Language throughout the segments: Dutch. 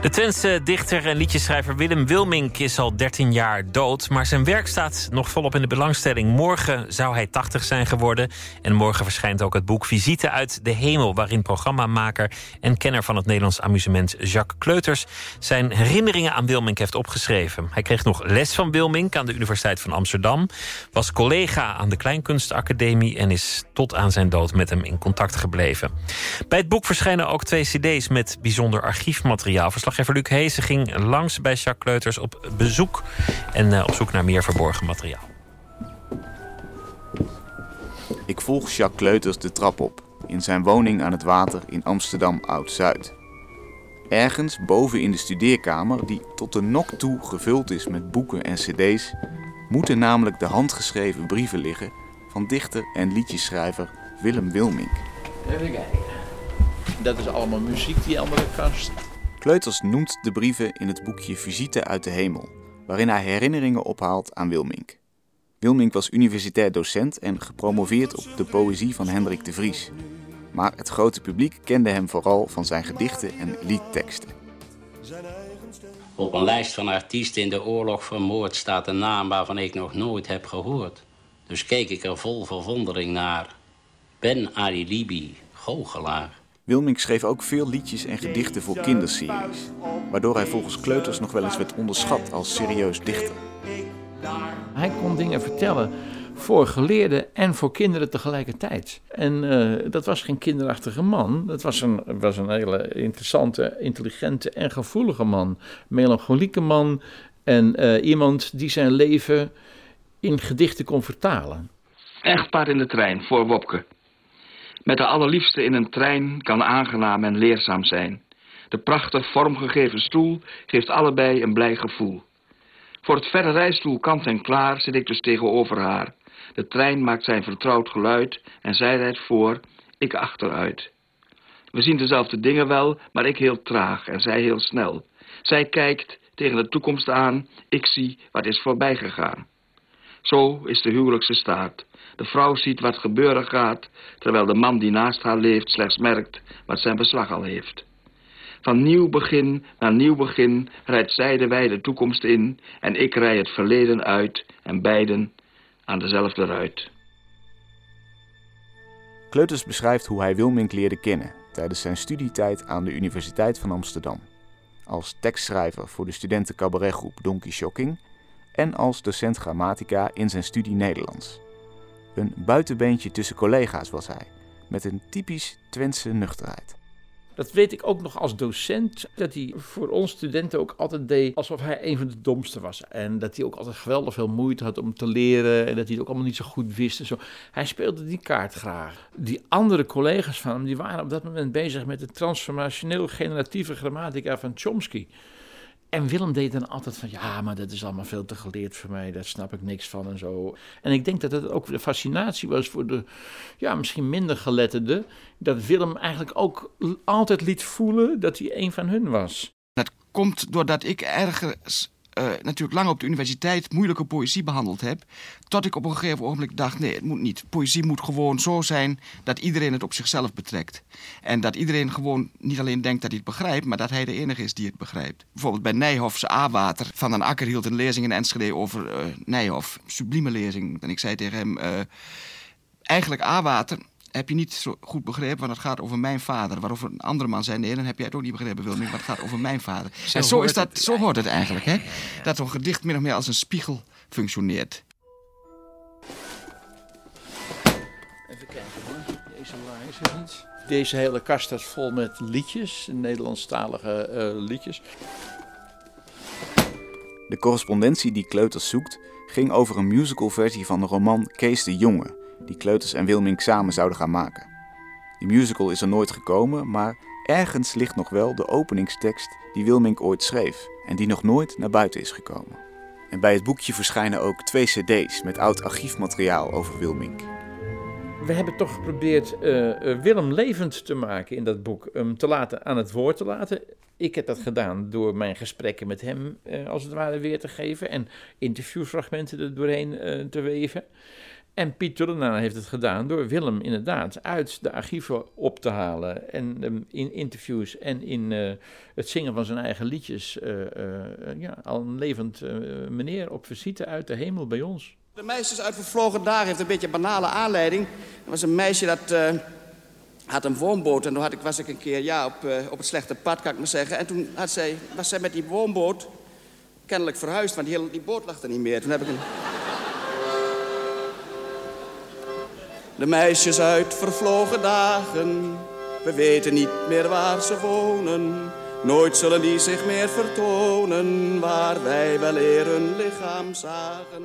De Twentse dichter en liedjeschrijver Willem Wilmink is al 13 jaar dood. Maar zijn werk staat nog volop in de belangstelling. Morgen zou hij 80 zijn geworden. En morgen verschijnt ook het boek Visite uit de Hemel. Waarin programmamaker en kenner van het Nederlands amusement Jacques Kleuters. zijn herinneringen aan Wilmink heeft opgeschreven. Hij kreeg nog les van Wilmink aan de Universiteit van Amsterdam. Was collega aan de Kleinkunstacademie. En is tot aan zijn dood met hem in contact gebleven. Bij het boek verschijnen ook twee CD's met bijzonder archiefmateriaal. Verslaggever Luc Heesen ging langs bij Jacques Kleuters op bezoek en uh, op zoek naar meer verborgen materiaal. Ik volg Jacques Kleuters de trap op in zijn woning aan het water in Amsterdam Oud-Zuid. Ergens boven in de studeerkamer, die tot de nok toe gevuld is met boeken en cd's, moeten namelijk de handgeschreven brieven liggen van dichter en liedjeschrijver Willem Wilmink. Even kijken. Dat is allemaal muziek, die andere kast. Kleuters noemt de brieven in het boekje Visite uit de Hemel, waarin hij herinneringen ophaalt aan Wilmink. Wilmink was universitair docent en gepromoveerd op de poëzie van Hendrik de Vries. Maar het grote publiek kende hem vooral van zijn gedichten en liedteksten. Op een lijst van artiesten in de oorlog vermoord staat een naam waarvan ik nog nooit heb gehoord. Dus keek ik er vol verwondering naar. Ben Ali Libi, goochelaar. Wilmink schreef ook veel liedjes en gedichten voor kinderseries, waardoor hij volgens kleuters nog wel eens werd onderschat als serieus dichter. Hij kon dingen vertellen voor geleerden en voor kinderen tegelijkertijd. En uh, dat was geen kinderachtige man. Dat was een, was een hele interessante, intelligente en gevoelige man. Melancholieke man en uh, iemand die zijn leven in gedichten kon vertalen. Echtpaar in de trein voor Wopke. Met de allerliefste in een trein kan aangenaam en leerzaam zijn. De prachtig vormgegeven stoel geeft allebei een blij gevoel. Voor het verre rijstoel kant en klaar zit ik dus tegenover haar. De trein maakt zijn vertrouwd geluid en zij rijdt voor, ik achteruit. We zien dezelfde dingen wel, maar ik heel traag en zij heel snel. Zij kijkt tegen de toekomst aan, ik zie wat is voorbij gegaan. Zo is de huwelijkse staat. De vrouw ziet wat gebeuren gaat, terwijl de man die naast haar leeft slechts merkt wat zijn beslag al heeft. Van nieuw begin naar nieuw begin rijdt zij de wijde toekomst in en ik rij het verleden uit en beiden aan dezelfde ruit. Kleuters beschrijft hoe hij Wilmink leerde kennen tijdens zijn studietijd aan de Universiteit van Amsterdam. Als tekstschrijver voor de studenten cabaretgroep Donkey Shocking en als docent grammatica in zijn studie Nederlands. Een buitenbeentje tussen collega's was hij, met een typisch Twentse nuchterheid. Dat weet ik ook nog als docent, dat hij voor ons studenten ook altijd deed alsof hij een van de domste was. En dat hij ook altijd geweldig veel moeite had om te leren en dat hij het ook allemaal niet zo goed wist en zo. Hij speelde die kaart graag. Die andere collega's van hem, die waren op dat moment bezig met de transformationeel generatieve grammatica van Chomsky. En Willem deed dan altijd van, ja, maar dat is allemaal veel te geleerd voor mij, daar snap ik niks van en zo. En ik denk dat het ook de fascinatie was voor de, ja, misschien minder geletterde, dat Willem eigenlijk ook altijd liet voelen dat hij een van hun was. Dat komt doordat ik ergens uh, natuurlijk lang op de universiteit moeilijke poëzie behandeld heb. Tot ik op een gegeven ogenblik dacht: nee, het moet niet. Poëzie moet gewoon zo zijn dat iedereen het op zichzelf betrekt. En dat iedereen gewoon niet alleen denkt dat hij het begrijpt, maar dat hij de enige is die het begrijpt. Bijvoorbeeld bij Nijhoff's A-water. Van den Akker hield een lezing in Enschede over uh, Nijhoff. Sublieme lezing. En ik zei tegen hem: uh, eigenlijk A-water heb je niet zo goed begrepen, want het gaat over mijn vader. Waarover een andere man zei, nee, dan heb jij het ook niet begrepen, Wilming, want het gaat over mijn vader. Zo en zo, is dat, zo hoort het eigenlijk, hè? Dat zo'n gedicht min of meer als een spiegel functioneert. Even kijken, deze waar is niet. Deze hele kast staat vol met liedjes, Nederlandstalige uh, liedjes. De correspondentie die Kleuters zoekt ging over een musicalversie van de roman Kees de Jonge die Kleuters en Wilmink samen zouden gaan maken. Die musical is er nooit gekomen, maar ergens ligt nog wel de openingstekst die Wilmink ooit schreef en die nog nooit naar buiten is gekomen. En bij het boekje verschijnen ook twee cd's met oud archiefmateriaal over Wilmink. We hebben toch geprobeerd uh, Willem levend te maken in dat boek, hem te laten, aan het woord te laten. Ik heb dat gedaan door mijn gesprekken met hem uh, als het ware weer te geven en interviewfragmenten er doorheen te weven. En Piet Tullenaar heeft het gedaan door Willem inderdaad uit de archieven op te halen. En um, in interviews en in uh, het zingen van zijn eigen liedjes. Uh, uh, ja, al een levend meneer op visite uit de hemel bij ons. De meisjes uit Vervlogen Dagen heeft een beetje een banale aanleiding. Er was een meisje dat had een woonboot. En toen had ik, was ik een keer ja, op, op het slechte pad, kan ik maar zeggen. En toen had zij, was zij met die woonboot kennelijk verhuisd, want die, hele, die boot lag er niet meer. Toen heb ik een... De meisjes uit vervlogen dagen, we weten niet meer waar ze wonen. Nooit zullen die zich meer vertonen, waar wij wel eer hun lichaam zagen.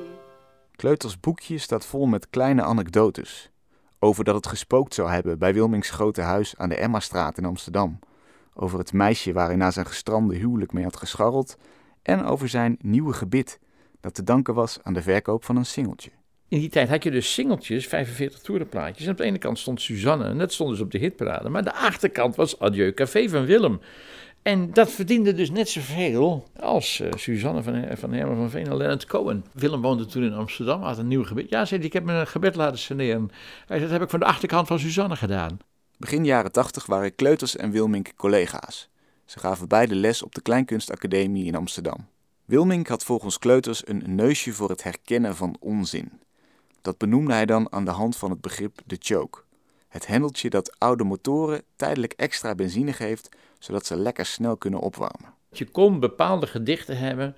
Kleuters boekje staat vol met kleine anekdotes. Over dat het gespookt zou hebben bij Wilmings grote huis aan de Emmastraat in Amsterdam. Over het meisje waar hij na zijn gestrande huwelijk mee had gescharreld. En over zijn nieuwe gebit, dat te danken was aan de verkoop van een singeltje. In die tijd had je dus singeltjes, 45 toerenplaatjes. En op de ene kant stond Suzanne, en dat stond dus op de hitparade. Maar de achterkant was Adieu Café van Willem. En dat verdiende dus net zoveel als uh, Suzanne van, van Herman van Veen en Leonard Cohen. Willem woonde toen in Amsterdam, had een nieuw gebed. Ja, zei hij, ik heb mijn gebed laten saneren. Hij zei, dat heb ik van de achterkant van Suzanne gedaan. Begin jaren 80 waren Kleuters en Wilmink collega's. Ze gaven beide les op de Kleinkunstacademie in Amsterdam. Wilmink had volgens Kleuters een neusje voor het herkennen van onzin. Dat benoemde hij dan aan de hand van het begrip de choke. Het hendeltje dat oude motoren tijdelijk extra benzine geeft, zodat ze lekker snel kunnen opwarmen. Je kon bepaalde gedichten hebben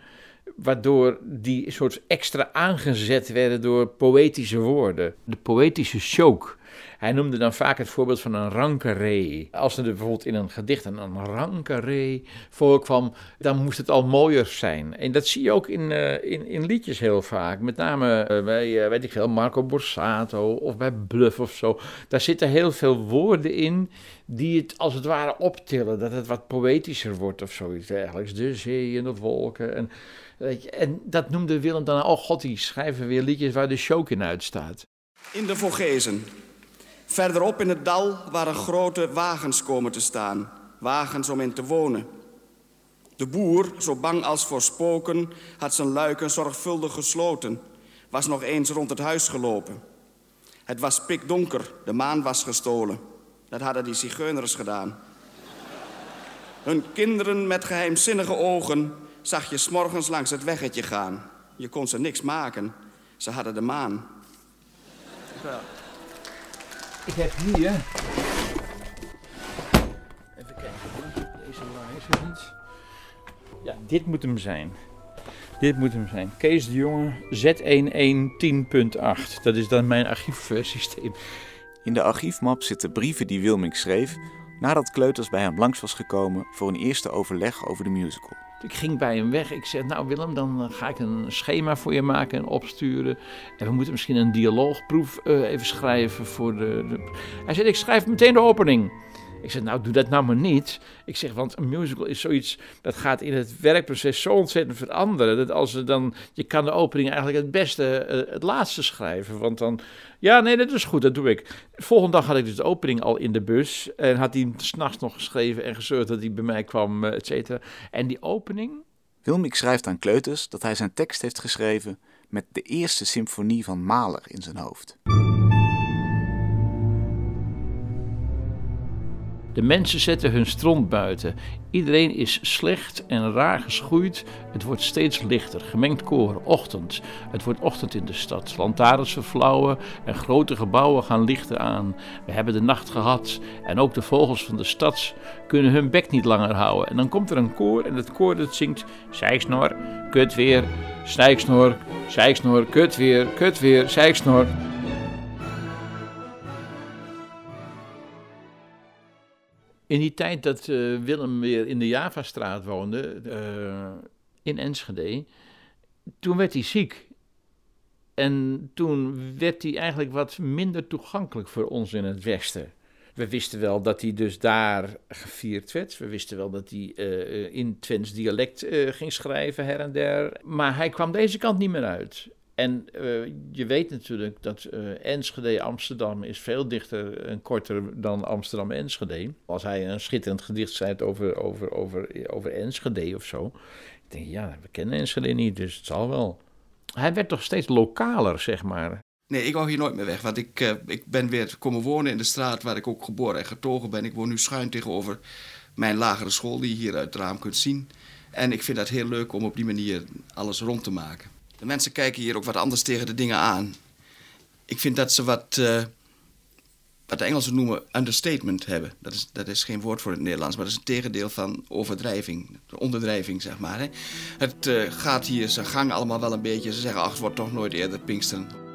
waardoor die soort extra aangezet werden door poëtische woorden. De poëtische choke. Hij noemde dan vaak het voorbeeld van een rankeree. Als er bijvoorbeeld in een gedicht een rankeree voorkwam, dan moest het al mooier zijn. En dat zie je ook in, uh, in, in liedjes heel vaak. Met name uh, bij, uh, weet ik veel, Marco Borsato of bij Bluff of zo. Daar zitten heel veel woorden in die het als het ware optillen. Dat het wat poëtischer wordt of zoiets dergelijks. De zee en de wolken en... En dat noemde Willem dan, oh god, die schrijven weer liedjes waar de choke in uitstaat. In de Vogezen. Verderop in het dal waren grote wagens komen te staan. Wagens om in te wonen. De boer, zo bang als voor spoken, had zijn luiken zorgvuldig gesloten. Was nog eens rond het huis gelopen. Het was pikdonker, de maan was gestolen. Dat hadden die zigeuners gedaan. Hun kinderen met geheimzinnige ogen zag je s'morgens langs het weggetje gaan. Je kon ze niks maken. Ze hadden de maan. Ik heb hier... Even kijken, deze laar is niet. Ja, dit moet hem zijn. Dit moet hem zijn. Kees de Jonge, Z1110.8. Dat is dan mijn archiefsysteem. In de archiefmap zitten brieven die Wilming schreef nadat Kleuters bij hem langs was gekomen voor een eerste overleg over de musical. Ik ging bij hem weg. Ik zei, nou Willem, dan eh, ga ik een schema voor je maken en opsturen. En we moeten misschien een dialoogproef uh, even schrijven voor de, de... Hij zei, ik schrijf meteen de opening. Ik zeg, nou, doe dat nou maar niet. Ik zeg, want een musical is zoiets dat gaat in het werkproces zo ontzettend veranderen. Dat als er dan, je kan de opening eigenlijk het beste, uh, het laatste schrijven. Want dan, ja, nee, dat is goed, dat doe ik. Volgende dag had ik dus de opening al in de bus. En had hij s'nachts nog geschreven en gezorgd dat hij bij mij kwam, uh, et cetera. En die opening. Wilmik schrijft aan Kleuters dat hij zijn tekst heeft geschreven met de eerste symfonie van Mahler in zijn hoofd. De mensen zetten hun stront buiten. Iedereen is slecht en raar geschoeid. Het wordt steeds lichter. Gemengd koor, ochtend. Het wordt ochtend in de stad. Lantaarns verflauwen en grote gebouwen gaan lichten aan. We hebben de nacht gehad en ook de vogels van de stad kunnen hun bek niet langer houden. En dan komt er een koor en het koor dat zingt Zijksnor, kut weer, Zijksnor, Zijksnor, kut weer, kut weer, Zijksnor. In die tijd dat uh, Willem weer in de Javastraat woonde, uh, in Enschede, toen werd hij ziek. En toen werd hij eigenlijk wat minder toegankelijk voor ons in het Westen. We wisten wel dat hij dus daar gevierd werd. We wisten wel dat hij uh, in Twents dialect ging schrijven her en der. Maar hij kwam deze kant niet meer uit. En uh, je weet natuurlijk dat uh, Enschede Amsterdam is veel dichter en korter dan Amsterdam Enschede. Als hij een schitterend gedicht schrijft over, over, over, over Enschede of zo. Ik denk, ja, we kennen Enschede niet, dus het zal wel. Hij werd toch steeds lokaler, zeg maar. Nee, ik wou hier nooit meer weg. Want ik, uh, ik ben weer komen wonen in de straat waar ik ook geboren en getogen ben. Ik woon nu schuin tegenover mijn lagere school, die je hier uit het raam kunt zien. En ik vind dat heel leuk om op die manier alles rond te maken. De mensen kijken hier ook wat anders tegen de dingen aan. Ik vind dat ze wat, uh, wat de Engelsen noemen understatement hebben. Dat is, dat is geen woord voor het Nederlands, maar dat is een tegendeel van overdrijving. De onderdrijving, zeg maar. Hè. Het uh, gaat hier zijn gang allemaal wel een beetje. Ze zeggen, ach, het wordt toch nooit eerder Pinksteren.